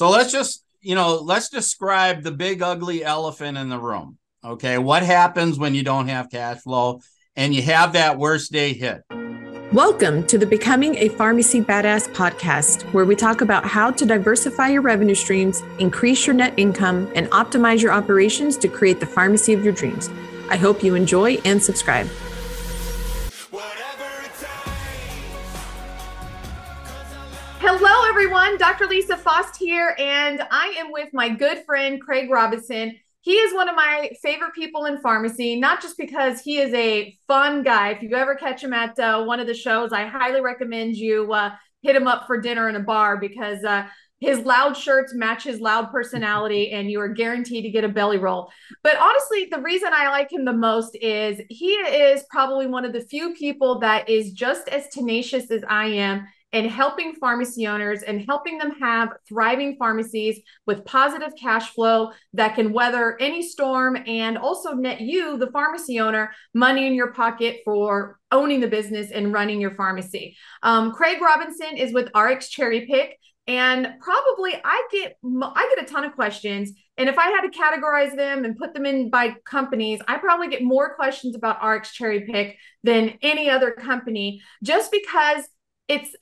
So let's just, you know, let's describe the big ugly elephant in the room. Okay. What happens when you don't have cash flow and you have that worst day hit? Welcome to the Becoming a Pharmacy Badass podcast, where we talk about how to diversify your revenue streams, increase your net income, and optimize your operations to create the pharmacy of your dreams. I hope you enjoy and subscribe. Everyone. Dr. Lisa Faast here, and I am with my good friend Craig Robinson. He is one of my favorite people in pharmacy, not just because he is a fun guy. If you ever catch him at uh, one of the shows, I highly recommend you uh, hit him up for dinner in a bar because uh, his loud shirts match his loud personality, and you are guaranteed to get a belly roll. But honestly, the reason I like him the most is he is probably one of the few people that is just as tenacious as I am and helping pharmacy owners and helping them have thriving pharmacies with positive cash flow that can weather any storm and also net you, the pharmacy owner, money in your pocket for owning the business and running your pharmacy. Um, Craig Robinson is with RX Cherry Pick. And probably I get I get a ton of questions. And if I had to categorize them and put them in by companies, I probably get more questions about RX Cherry Pick than any other company, just because it's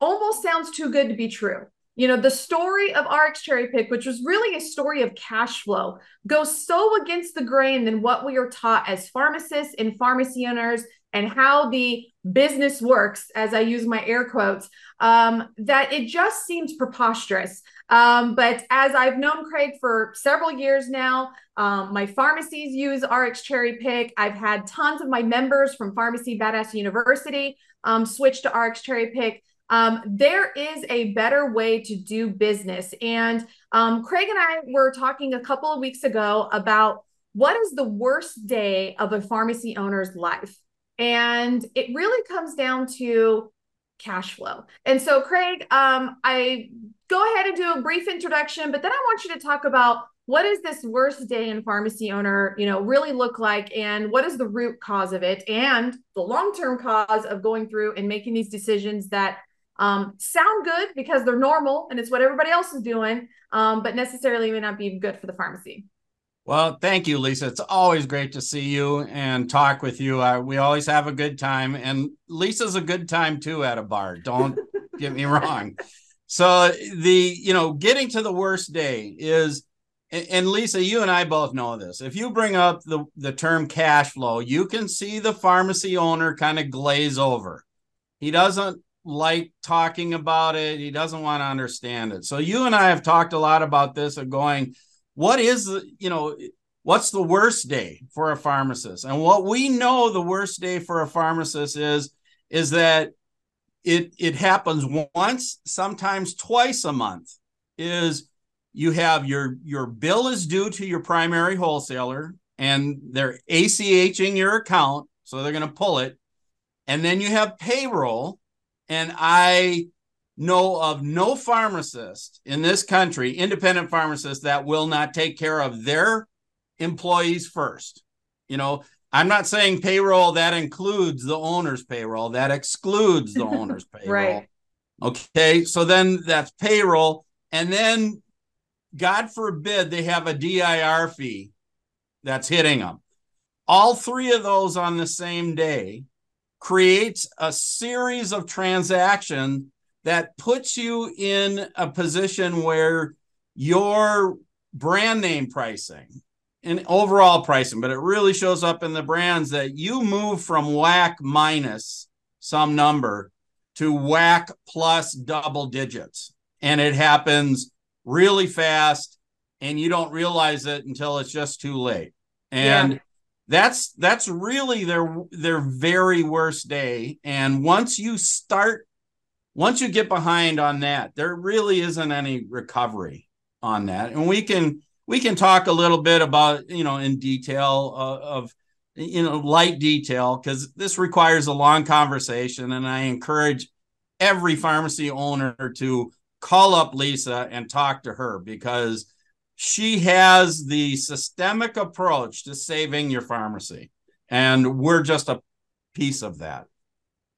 almost sounds too good to be true. You know, the story of RX Cherry Pick, which was really a story of cash flow, goes so against the grain than what we are taught as pharmacists and pharmacy owners and how the business works, as I use my air quotes, um, that it just seems preposterous. Um, but as I've known Craig for several years now, um, my pharmacies use RX Cherry Pick. I've had tons of my members from Pharmacy Badass University um, switch to RX Cherry Pick. Um, there is a better way to do business. And um, Craig and I were talking a couple of weeks ago about what is the worst day of a pharmacy owner's life. And it really comes down to cash flow. And so, Craig, um, I go ahead and do a brief introduction, but then I want you to talk about what does this worst day in pharmacy owner you know really look like and what is the root cause of it and the long-term cause of going through and making these decisions that um, sound good because they're normal and it's what everybody else is doing, um, but necessarily may not be good for the pharmacy. Well, thank you, Lisa. It's always great to see you and talk with you. Uh, we always have a good time, and Lisa's a good time too at a bar. Don't get me wrong. So the you know getting to the worst day is, and Lisa, you and I both know this. If you bring up the the term cash flow, you can see the pharmacy owner kind of glaze over. He doesn't like talking about it. He doesn't want to understand it. So you and I have talked a lot about this of going, what is you know, what's the worst day for a pharmacist? And what we know the worst day for a pharmacist is, is that it it happens once, sometimes twice a month. Is you have your your bill is due to your primary wholesaler and they're ACHing your account, so they're going to pull it. And then you have payroll, and I know of no pharmacist in this country, independent pharmacist, that will not take care of their employees first. You know, I'm not saying payroll that includes the owner's payroll, that excludes the owner's payroll. right. Okay. So then that's payroll. And then, God forbid, they have a DIR fee that's hitting them. All three of those on the same day creates a series of transactions that puts you in a position where your brand name pricing and overall pricing, but it really shows up in the brands that you move from WAC minus some number to WAC plus double digits. And it happens really fast and you don't realize it until it's just too late. And yeah that's that's really their their very worst day. And once you start once you get behind on that there really isn't any recovery on that. And we can we can talk a little bit about you know in detail uh, of you know light detail because this requires a long conversation. And i encourage every pharmacy owner to call up lisa and talk to her because she has the systemic approach to saving your pharmacy. And we're just a piece of that.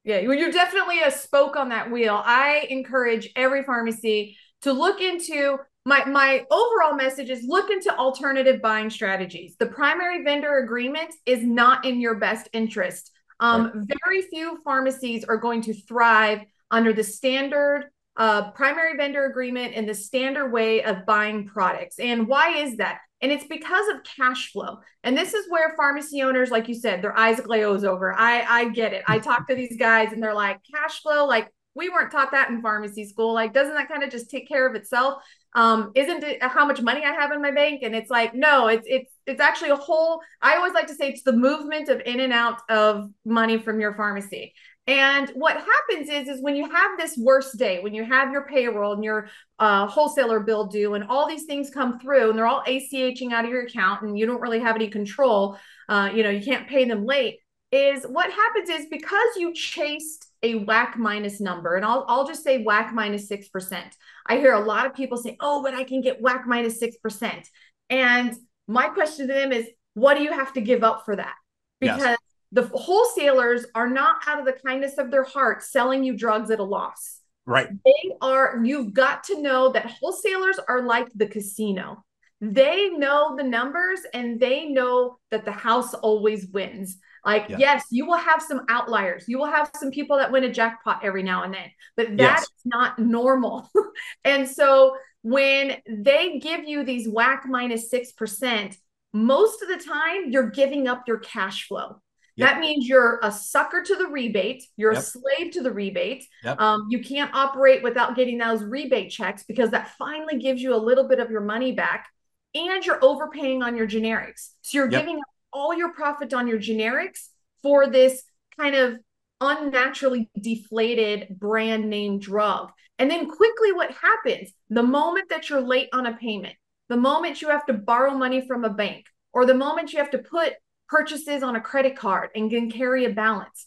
Yeah, you're definitely a spoke on that wheel. I encourage every pharmacy to look into my my overall message is look into alternative buying strategies. The primary vendor agreement is not in your best interest. Um, right. Very few pharmacies are going to thrive under the standard uh, primary vendor agreement and the standard way of buying products. And why is that? And it's because of cash flow. And this is where pharmacy owners, like you said, their eyes glaze over. I I get it. I talk to these guys and they're like, cash flow, like we weren't taught that in pharmacy school. Like, doesn't that kind of just take care of itself? Um, isn't it how much money I have in my bank? And it's like, no, it's it's it's actually a whole. I always like to say it's the movement of in and out of money from your pharmacy. And what happens is, is when you have this worst day, when you have your payroll and your uh, wholesaler bill due, and all these things come through, and they're all ACHing out of your account, and you don't really have any control. Uh, you know, you can't pay them late. Is what happens is because you chased a WAC minus number, and I'll I'll just say WAC minus six percent. I hear a lot of people say, "Oh, but I can get WAC minus six percent," and my question to them is, what do you have to give up for that? Because yes the wholesalers are not out of the kindness of their heart selling you drugs at a loss. Right. They are, you've got to know that wholesalers are like the casino. They know the numbers and they know that the house always wins. Like, yeah. yes, you will have some outliers. You will have some people that win a jackpot every now and then, but that's yes. not normal. and so when they give you these WAC minus 6%, most of the time you're giving up your cash flow. Yep. That means you're a sucker to the rebate. You're yep. a slave to the rebate. Yep. Um, you can't operate without getting those rebate checks because that finally gives you a little bit of your money back. And you're overpaying on your generics. So you're giving up all your profit on your generics for this kind of unnaturally deflated brand name drug. And then quickly, what happens the moment that you're late on a payment, the moment you have to borrow money from a bank, or the moment you have to put purchases on a credit card and can carry a balance.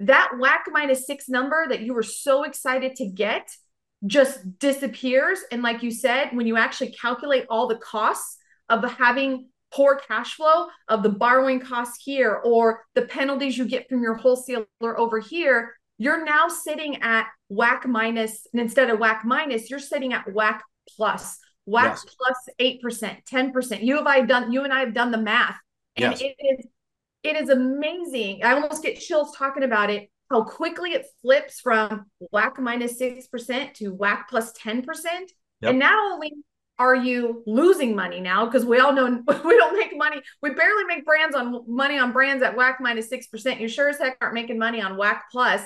That WAC minus six number that you were so excited to get just disappears. And like you said, when you actually calculate all the costs of having poor cash flow, of the borrowing costs here, or the penalties you get from your wholesaler over here, you're now sitting at WAC minus, and instead of WAC minus, you're sitting at WAC plus. WAC yes. plus 8%, 10%. You have I done you and I have done the math and yes. it is it is amazing. I almost get chills talking about it. How quickly it flips from WAC minus six percent to WAC plus ten percent, yep. and not only are you losing money now because we all know we don't make money. We barely make brands on money on brands at WAC minus six percent. You sure as heck aren't making money on WAC plus,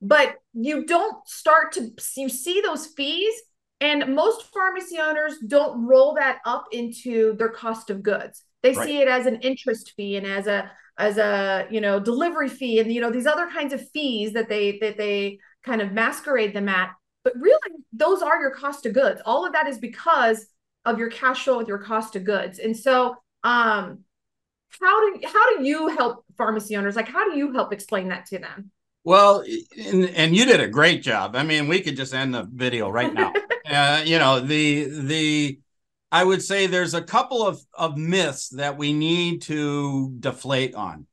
but you don't start to you see those fees, and most pharmacy owners don't roll that up into their cost of goods. They right. see it as an interest fee and as a as a you know delivery fee and you know these other kinds of fees that they that they kind of masquerade them at. But really, those are your cost of goods. All of that is because of your cash flow with your cost of goods. And so, um, how do how do you help pharmacy owners? Like, how do you help explain that to them? Well, and, and you did a great job. I mean, we could just end the video right now. uh, you know, the the I would say there's a couple of, of myths that we need to deflate on.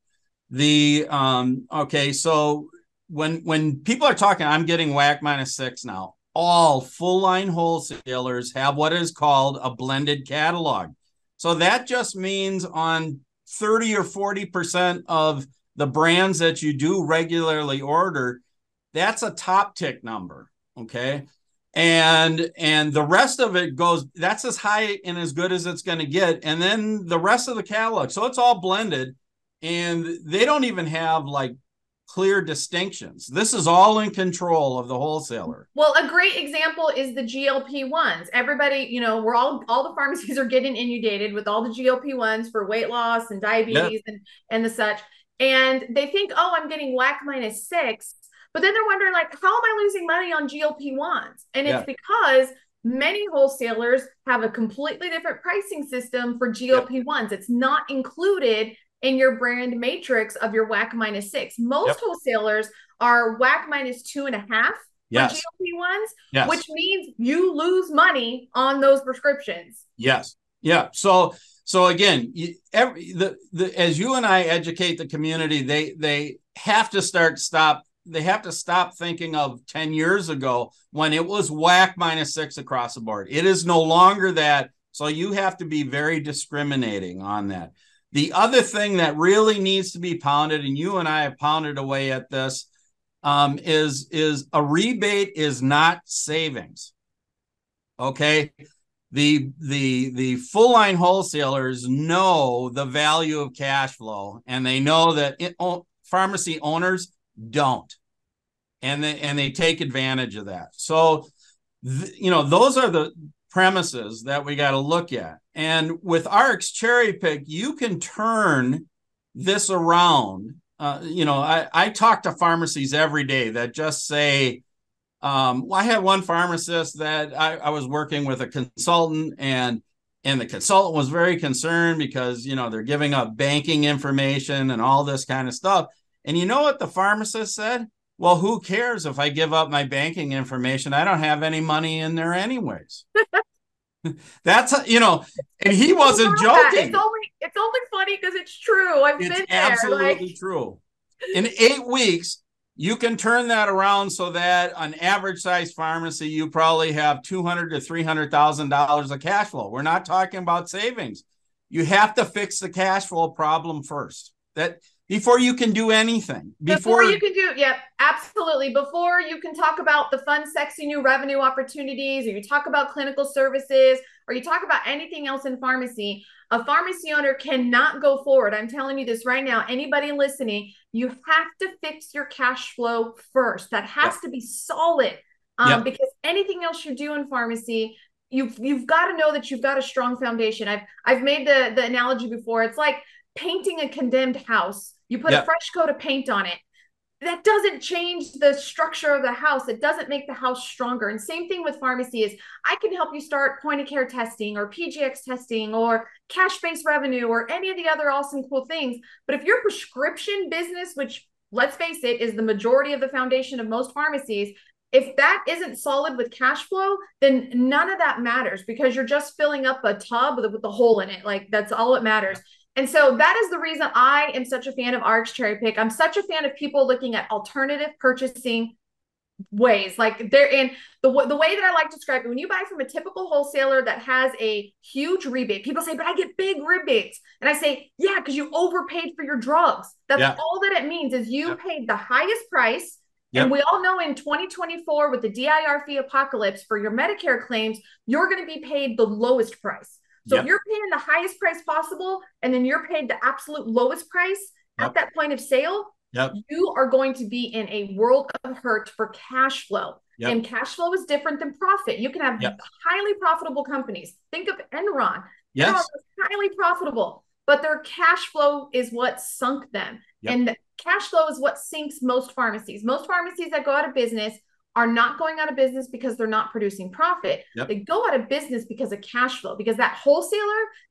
The um, okay, so when when people are talking, I'm getting WAC minus six now. All full line wholesalers have what is called a blended catalog. So that just means on 30 or 40% of the brands that you do regularly order, that's a top tick number. Okay and and the rest of it goes that's as high and as good as it's going to get. And then the rest of the catalog so it's all blended and they don't even have like clear distinctions. This is all in control of the wholesaler. Well a great example is the glp-1s everybody you know we're all all the pharmacies are getting inundated with all the glp-1s for weight loss and diabetes yep. and and the such. And they think oh i'm getting WAC minus six but then they're wondering, like, how am I losing money on GLP 1s? And it's yeah. because many wholesalers have a completely different pricing system for GLP 1s. Yep. It's not included in your brand matrix of your WAC minus six. Most yep. wholesalers are WAC minus two and a half yes. GLP ones, yes. which means you lose money on those prescriptions. Yes. Yeah. So so again, every the, the as you and I educate the community, they they have to start stop they have to stop thinking of 10 years ago when it was WAC minus six across the board. It is no longer that. So you have to be very discriminating on that. The other thing that really needs to be pounded, and you and I have pounded away at this, um, is is a rebate is not savings. Okay, the the the full line wholesalers know the value of cash flow, and they know that it, pharmacy owners don't, and they and they take advantage of that. So, th- you know, those are the premises that we got to look at. And with RX Cherry Pick, you can turn this around. Uh, you know, I, I talk to pharmacies every day that just say, um, well, I had one pharmacist that I, I was working with a consultant and and the consultant was very concerned because you know they're giving up banking information and all this kind of stuff. And you know what the pharmacist said? Well, who cares if I give up my banking information? I don't have any money in there anyways. That's you know, and he wasn't joking. It's only it's only funny because it's true. I've it's been absolutely like... true. In eight weeks, you can turn that around so that an average size pharmacy, you probably have two hundred to three hundred thousand dollars of cash flow. We're not talking about savings. You have to fix the cash flow problem first. That before you can do anything. Before, before you can do, yep, absolutely. Before you can talk about the fun, sexy new revenue opportunities, or you talk about clinical services, or you talk about anything else in pharmacy, a pharmacy owner cannot go forward. I'm telling you this right now. Anybody listening, you have to fix your cash flow first. That has yep. to be solid. Um, yep. because anything else you do in pharmacy, you've you've got to know that you've got a strong foundation. I've I've made the the analogy before. It's like painting a condemned house you put a fresh coat of paint on it. That doesn't change the structure of the house. It doesn't make the house stronger. And same thing with pharmacy is I can help you start point of care testing or PGX testing or cash based revenue or any of the other awesome cool things. But if your prescription business, which let's face it, is the majority of the foundation of most pharmacies, if that isn't solid with cash flow, then none of that matters because you're just filling up a tub with, with the hole in it. Like that's all it matters. And so that is the reason I am such a fan of RX Cherry Pick. I'm such a fan of people looking at alternative purchasing ways. Like they're in the the way that I like to describe it. When you buy from a typical wholesaler that has a huge rebate, people say, "But I get big rebates," and I say, "Yeah, because you overpaid for your drugs. That's yeah. all that it means. Is you yep. paid the highest price." Yep. And we all know in 2024 with the DIR fee apocalypse for your Medicare claims, you're going to be paid the lowest price. So yep. if you're paying the highest price possible and then you're paid the absolute lowest price yep. at that point of sale, yep. you are going to be in a world of hurt for cash flow. And cash flow is different than profit. You can have highly profitable companies. Think of Enron. Yes. Enron highly profitable, but their cash flow is what sunk them. And cash flow is what sinks most pharmacies. Most pharmacies that go out of business are not going out of business because they're not producing profit. Yep. They go out of business because of cash flow, because that wholesaler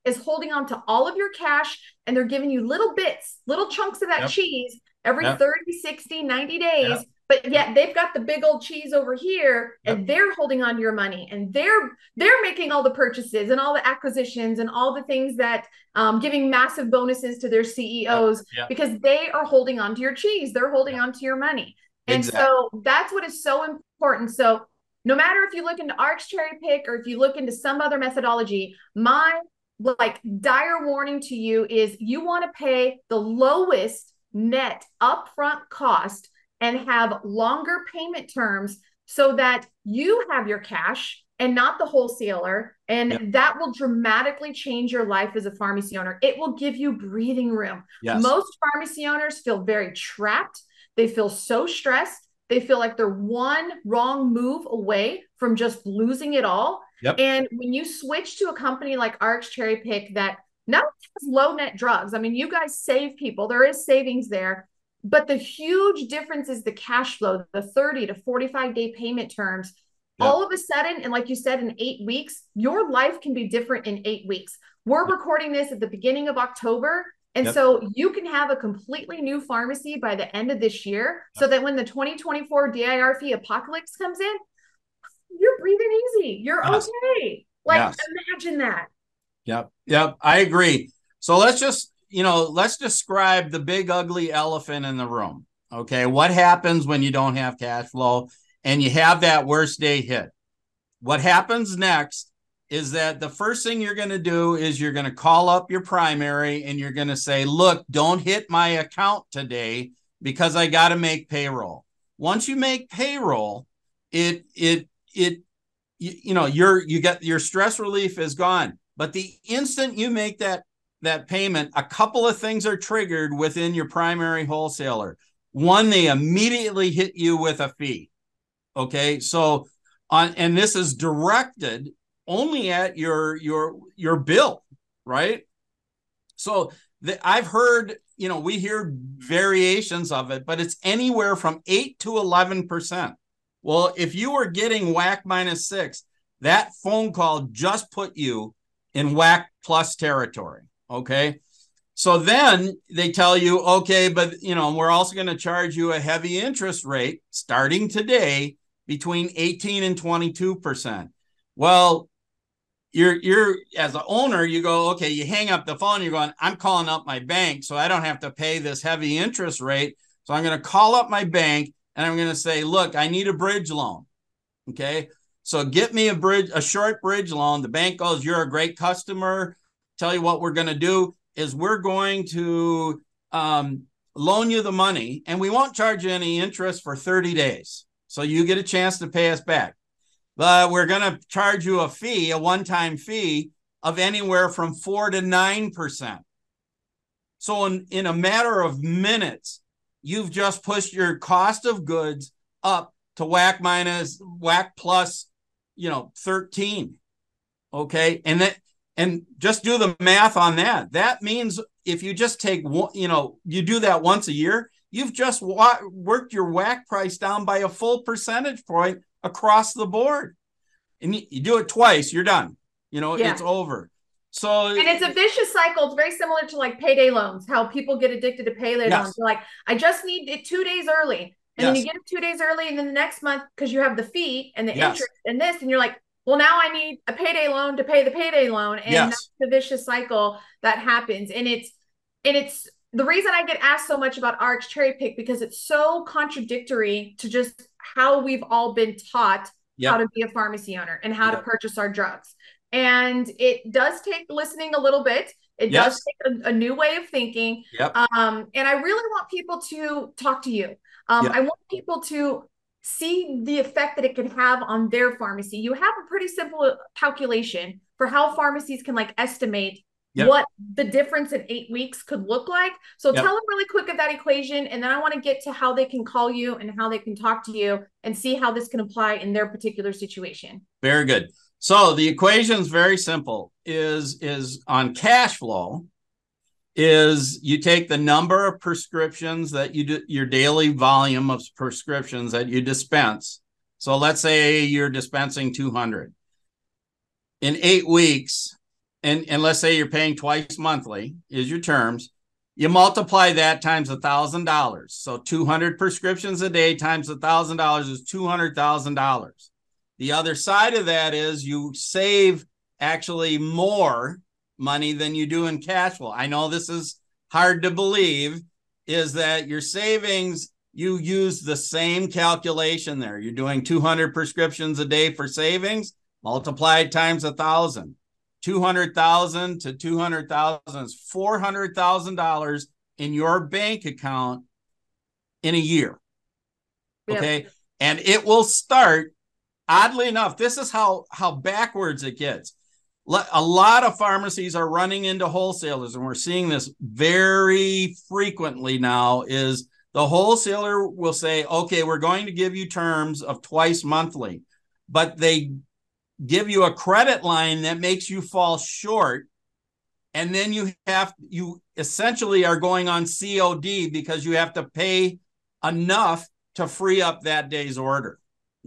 is holding on to all of your cash and they're giving you little bits, little chunks of that yep. cheese every yep. 30, 60, 90 days. But yet they've got the big old cheese over here and they're holding on to your money and they're they're making all the purchases and all the acquisitions and all the things that um, giving massive bonuses to their CEOs because they are holding on to your cheese. They're holding on to your money. And exactly. so that's what is so important. So no matter if you look into RX cherry pick or if you look into some other methodology, my like dire warning to you is you want to pay the lowest net upfront cost and have longer payment terms so that you have your cash and not the wholesaler. And yep. that will dramatically change your life as a pharmacy owner. It will give you breathing room. Yes. Most pharmacy owners feel very trapped they feel so stressed. They feel like they're one wrong move away from just losing it all. Yep. And when you switch to a company like RX Cherry Pick that not has low net drugs, I mean, you guys save people, there is savings there. But the huge difference is the cash flow, the 30 to 45 day payment terms. Yep. All of a sudden, and like you said, in eight weeks, your life can be different in eight weeks. We're recording this at the beginning of October. And yep. so you can have a completely new pharmacy by the end of this year so that when the 2024 DIR fee apocalypse comes in, you're breathing easy. You're yes. okay. Like yes. imagine that. Yep. Yep. I agree. So let's just, you know, let's describe the big ugly elephant in the room. Okay. What happens when you don't have cash flow and you have that worst day hit? What happens next is that the first thing you're going to do is you're going to call up your primary and you're going to say, look, don't hit my account today because I got to make payroll. Once you make payroll, it, it, it, you, you know, your, you get your stress relief is gone. But the instant you make that, that payment, a couple of things are triggered within your primary wholesaler. One, they immediately hit you with a fee. Okay. So on, and this is directed only at your your your bill, right? So the, I've heard, you know, we hear variations of it, but it's anywhere from eight to eleven percent. Well, if you were getting WAC minus six, that phone call just put you in WAC plus territory. Okay. So then they tell you, okay, but you know, we're also going to charge you a heavy interest rate starting today between 18 and 22 percent. Well, you're you're as an owner, you go, okay, you hang up the phone, you're going, I'm calling up my bank, so I don't have to pay this heavy interest rate. So I'm going to call up my bank and I'm going to say, look, I need a bridge loan. Okay. So get me a bridge, a short bridge loan. The bank goes, You're a great customer. Tell you what we're going to do is we're going to um, loan you the money and we won't charge you any interest for 30 days. So you get a chance to pay us back but we're going to charge you a fee, a one time fee of anywhere from four to 9%. So, in, in a matter of minutes, you've just pushed your cost of goods up to WAC minus WAC plus, you know, 13. Okay. And that, and just do the math on that. That means if you just take one, you know, you do that once a year, you've just wa- worked your WAC price down by a full percentage point across the board. And you, do it twice, you're done. You know, yeah. it's over. So and it's a vicious cycle. It's very similar to like payday loans, how people get addicted to payday yes. loans. They're like, I just need it two days early. And yes. then you get it two days early, and then the next month, because you have the fee and the yes. interest and this, and you're like, well, now I need a payday loan to pay the payday loan. And that's the vicious cycle that happens. And it's and it's the reason I get asked so much about RX cherry pick because it's so contradictory to just how we've all been taught yep. how to be a pharmacy owner and how yep. to purchase our drugs. And it does take listening a little bit. It yes. does take a, a, new way of thinking. Yep. Um, and I really want people to talk to you. Um, I want people to see the effect that it can have on their pharmacy. You have a pretty simple calculation for how pharmacies can like estimate yep. what the difference in eight weeks could look like. So yep. tell them really quick of that equation. And then I want to get to how they can call you and how they can talk to you and see how this can apply in their particular situation. Very good. So the equation is very simple is is on cash flow is you take the number of prescriptions that you do your daily volume of prescriptions that you dispense. So let's say you're dispensing 200. In 8 weeks, and and let's say you're paying twice monthly is your terms you multiply that times a thousand dollars. So 200 prescriptions a day times a thousand dollars is two hundred thousand dollars. The other side of that is you save actually more money than you do in cash flow. I know this is hard to believe is that your savings you use the same calculation there. You're doing 200 prescriptions a day for savings multiplied times a thousand 200,000 to 200,000 is $400,000 in your bank account in a year. Okay? Yep. And it will start oddly enough, this is how how backwards it gets. A lot of pharmacies are running into wholesalers and we're seeing this very frequently now is the wholesaler will say, "Okay, we're going to give you terms of twice monthly." But they give you a credit line that makes you fall short and then you have you essentially are going on COD because you have to pay enough to free up that day's order.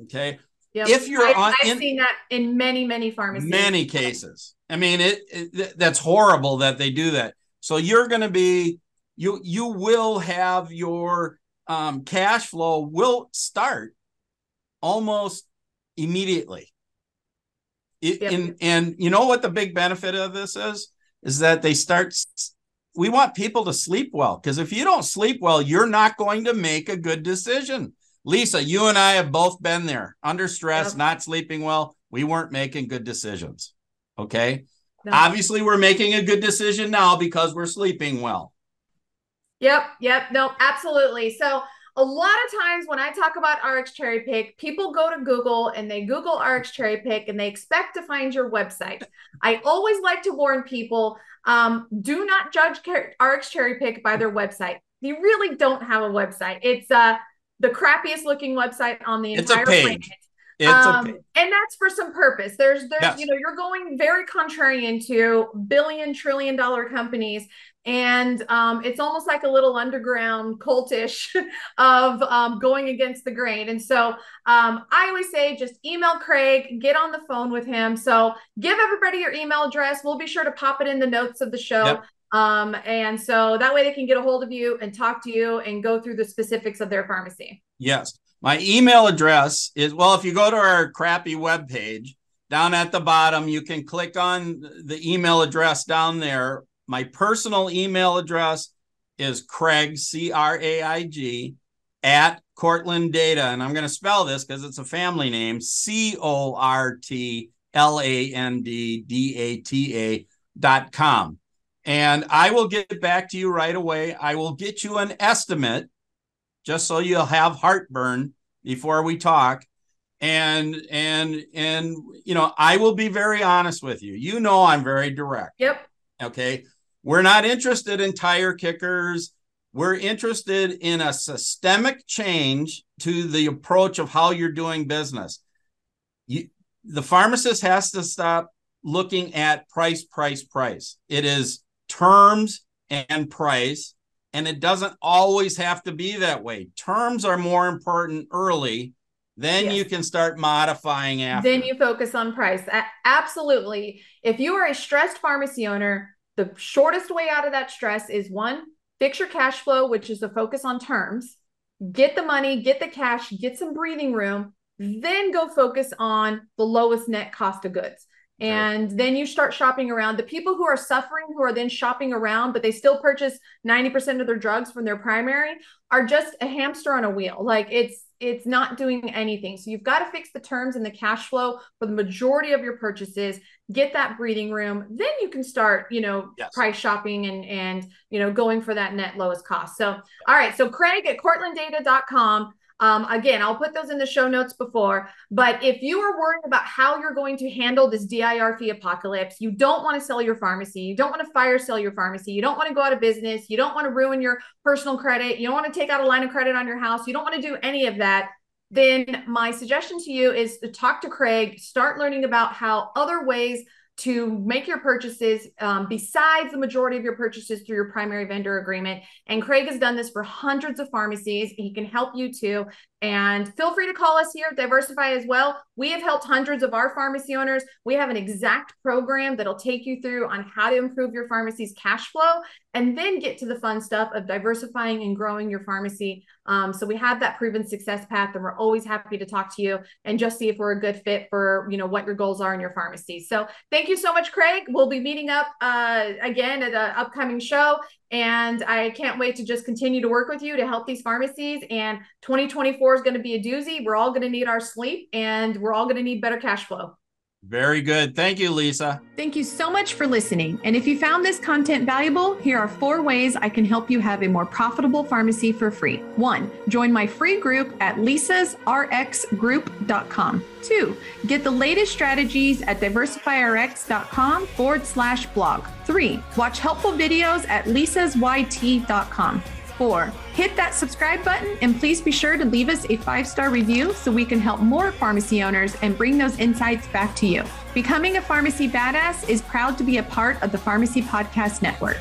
Okay. Yep. If you're I, on, I've in, seen that in many, many pharmacies. Many cases. I mean, it, it that's horrible that they do that. So you're going to be you you will have your um, cash flow will start almost immediately. It, yep. and, and you know what the big benefit of this is? Is that they start we want people to sleep well because if you don't sleep well, you're not going to make a good decision. Lisa, you and I have both been there under stress, yep. not sleeping well. We weren't making good decisions. Okay. No. Obviously, we're making a good decision now because we're sleeping well. Yep. Yep. No, absolutely. So, a lot of times when I talk about RX Cherry Pick, people go to Google and they Google RX Cherry Pick and they expect to find your website. I always like to warn people um, do not judge RX Cherry Pick by their website. You really don't have a website. It's uh, the crappiest looking website on the entire planet. Um, and that's for some purpose. There's, there's, yes. you know, you're going very contrary into billion trillion dollar companies, and um, it's almost like a little underground cultish of um, going against the grain. And so um, I always say, just email Craig, get on the phone with him. So give everybody your email address. We'll be sure to pop it in the notes of the show. Yep. Um, and so that way they can get a hold of you and talk to you and go through the specifics of their pharmacy. Yes. My email address is well, if you go to our crappy web page down at the bottom, you can click on the email address down there. My personal email address is Craig, C R A I G, at Cortland Data. And I'm going to spell this because it's a family name C O R T L A N D D A T A dot com. And I will get back to you right away. I will get you an estimate just so you'll have heartburn before we talk and and and you know i will be very honest with you you know i'm very direct yep okay we're not interested in tire kickers we're interested in a systemic change to the approach of how you're doing business you, the pharmacist has to stop looking at price price price it is terms and price and it doesn't always have to be that way. Terms are more important early. Then yes. you can start modifying after. Then you focus on price. Absolutely. If you are a stressed pharmacy owner, the shortest way out of that stress is one, fix your cash flow, which is a focus on terms. Get the money, get the cash, get some breathing room, then go focus on the lowest net cost of goods and right. then you start shopping around the people who are suffering who are then shopping around but they still purchase 90% of their drugs from their primary are just a hamster on a wheel like it's it's not doing anything. So you've got to fix the terms and the cash flow for the majority of your purchases get that breathing room. Then you can start you know yes. price shopping and and you know going for that net lowest cost. So all right so craig at cortlanddata.com um, again, I'll put those in the show notes before. But if you are worried about how you're going to handle this DIR fee apocalypse, you don't want to sell your pharmacy, you don't want to fire sell your pharmacy, you don't want to go out of business, you don't want to ruin your personal credit, you don't want to take out a line of credit on your house, you don't want to do any of that. Then my suggestion to you is to talk to Craig, start learning about how other ways to make your purchases um, besides the majority of your purchases through your primary vendor agreement. And Craig has done this for hundreds of pharmacies. He can help you too. And feel free to call us here at Diversify as well. We have helped hundreds of our pharmacy owners. We have an exact program that'll take you through on how to improve your pharmacy's cash flow and then get to the fun stuff of diversifying and growing your pharmacy. Um, so we have that proven success path, and we're always happy to talk to you and just see if we're a good fit for you know what your goals are in your pharmacy. So thank you so much, Craig. We'll be meeting up uh, again at an upcoming show, and I can't wait to just continue to work with you to help these pharmacies. And 2024 is going to be a doozy. We're all going to need our sleep and we're all going to need better cash flow. Very good. Thank you, Lisa. Thank you so much for listening. And if you found this content valuable, here are four ways I can help you have a more profitable pharmacy for free. One, join my free group at lisasrxgroup.com. Two, get the latest strategies at diversifyrx.com forward slash blog. Three, watch helpful videos at lisasyt.com. Four, hit that subscribe button and please be sure to leave us a five star review so we can help more pharmacy owners and bring those insights back to you. Becoming a Pharmacy Badass is proud to be a part of the Pharmacy Podcast Network.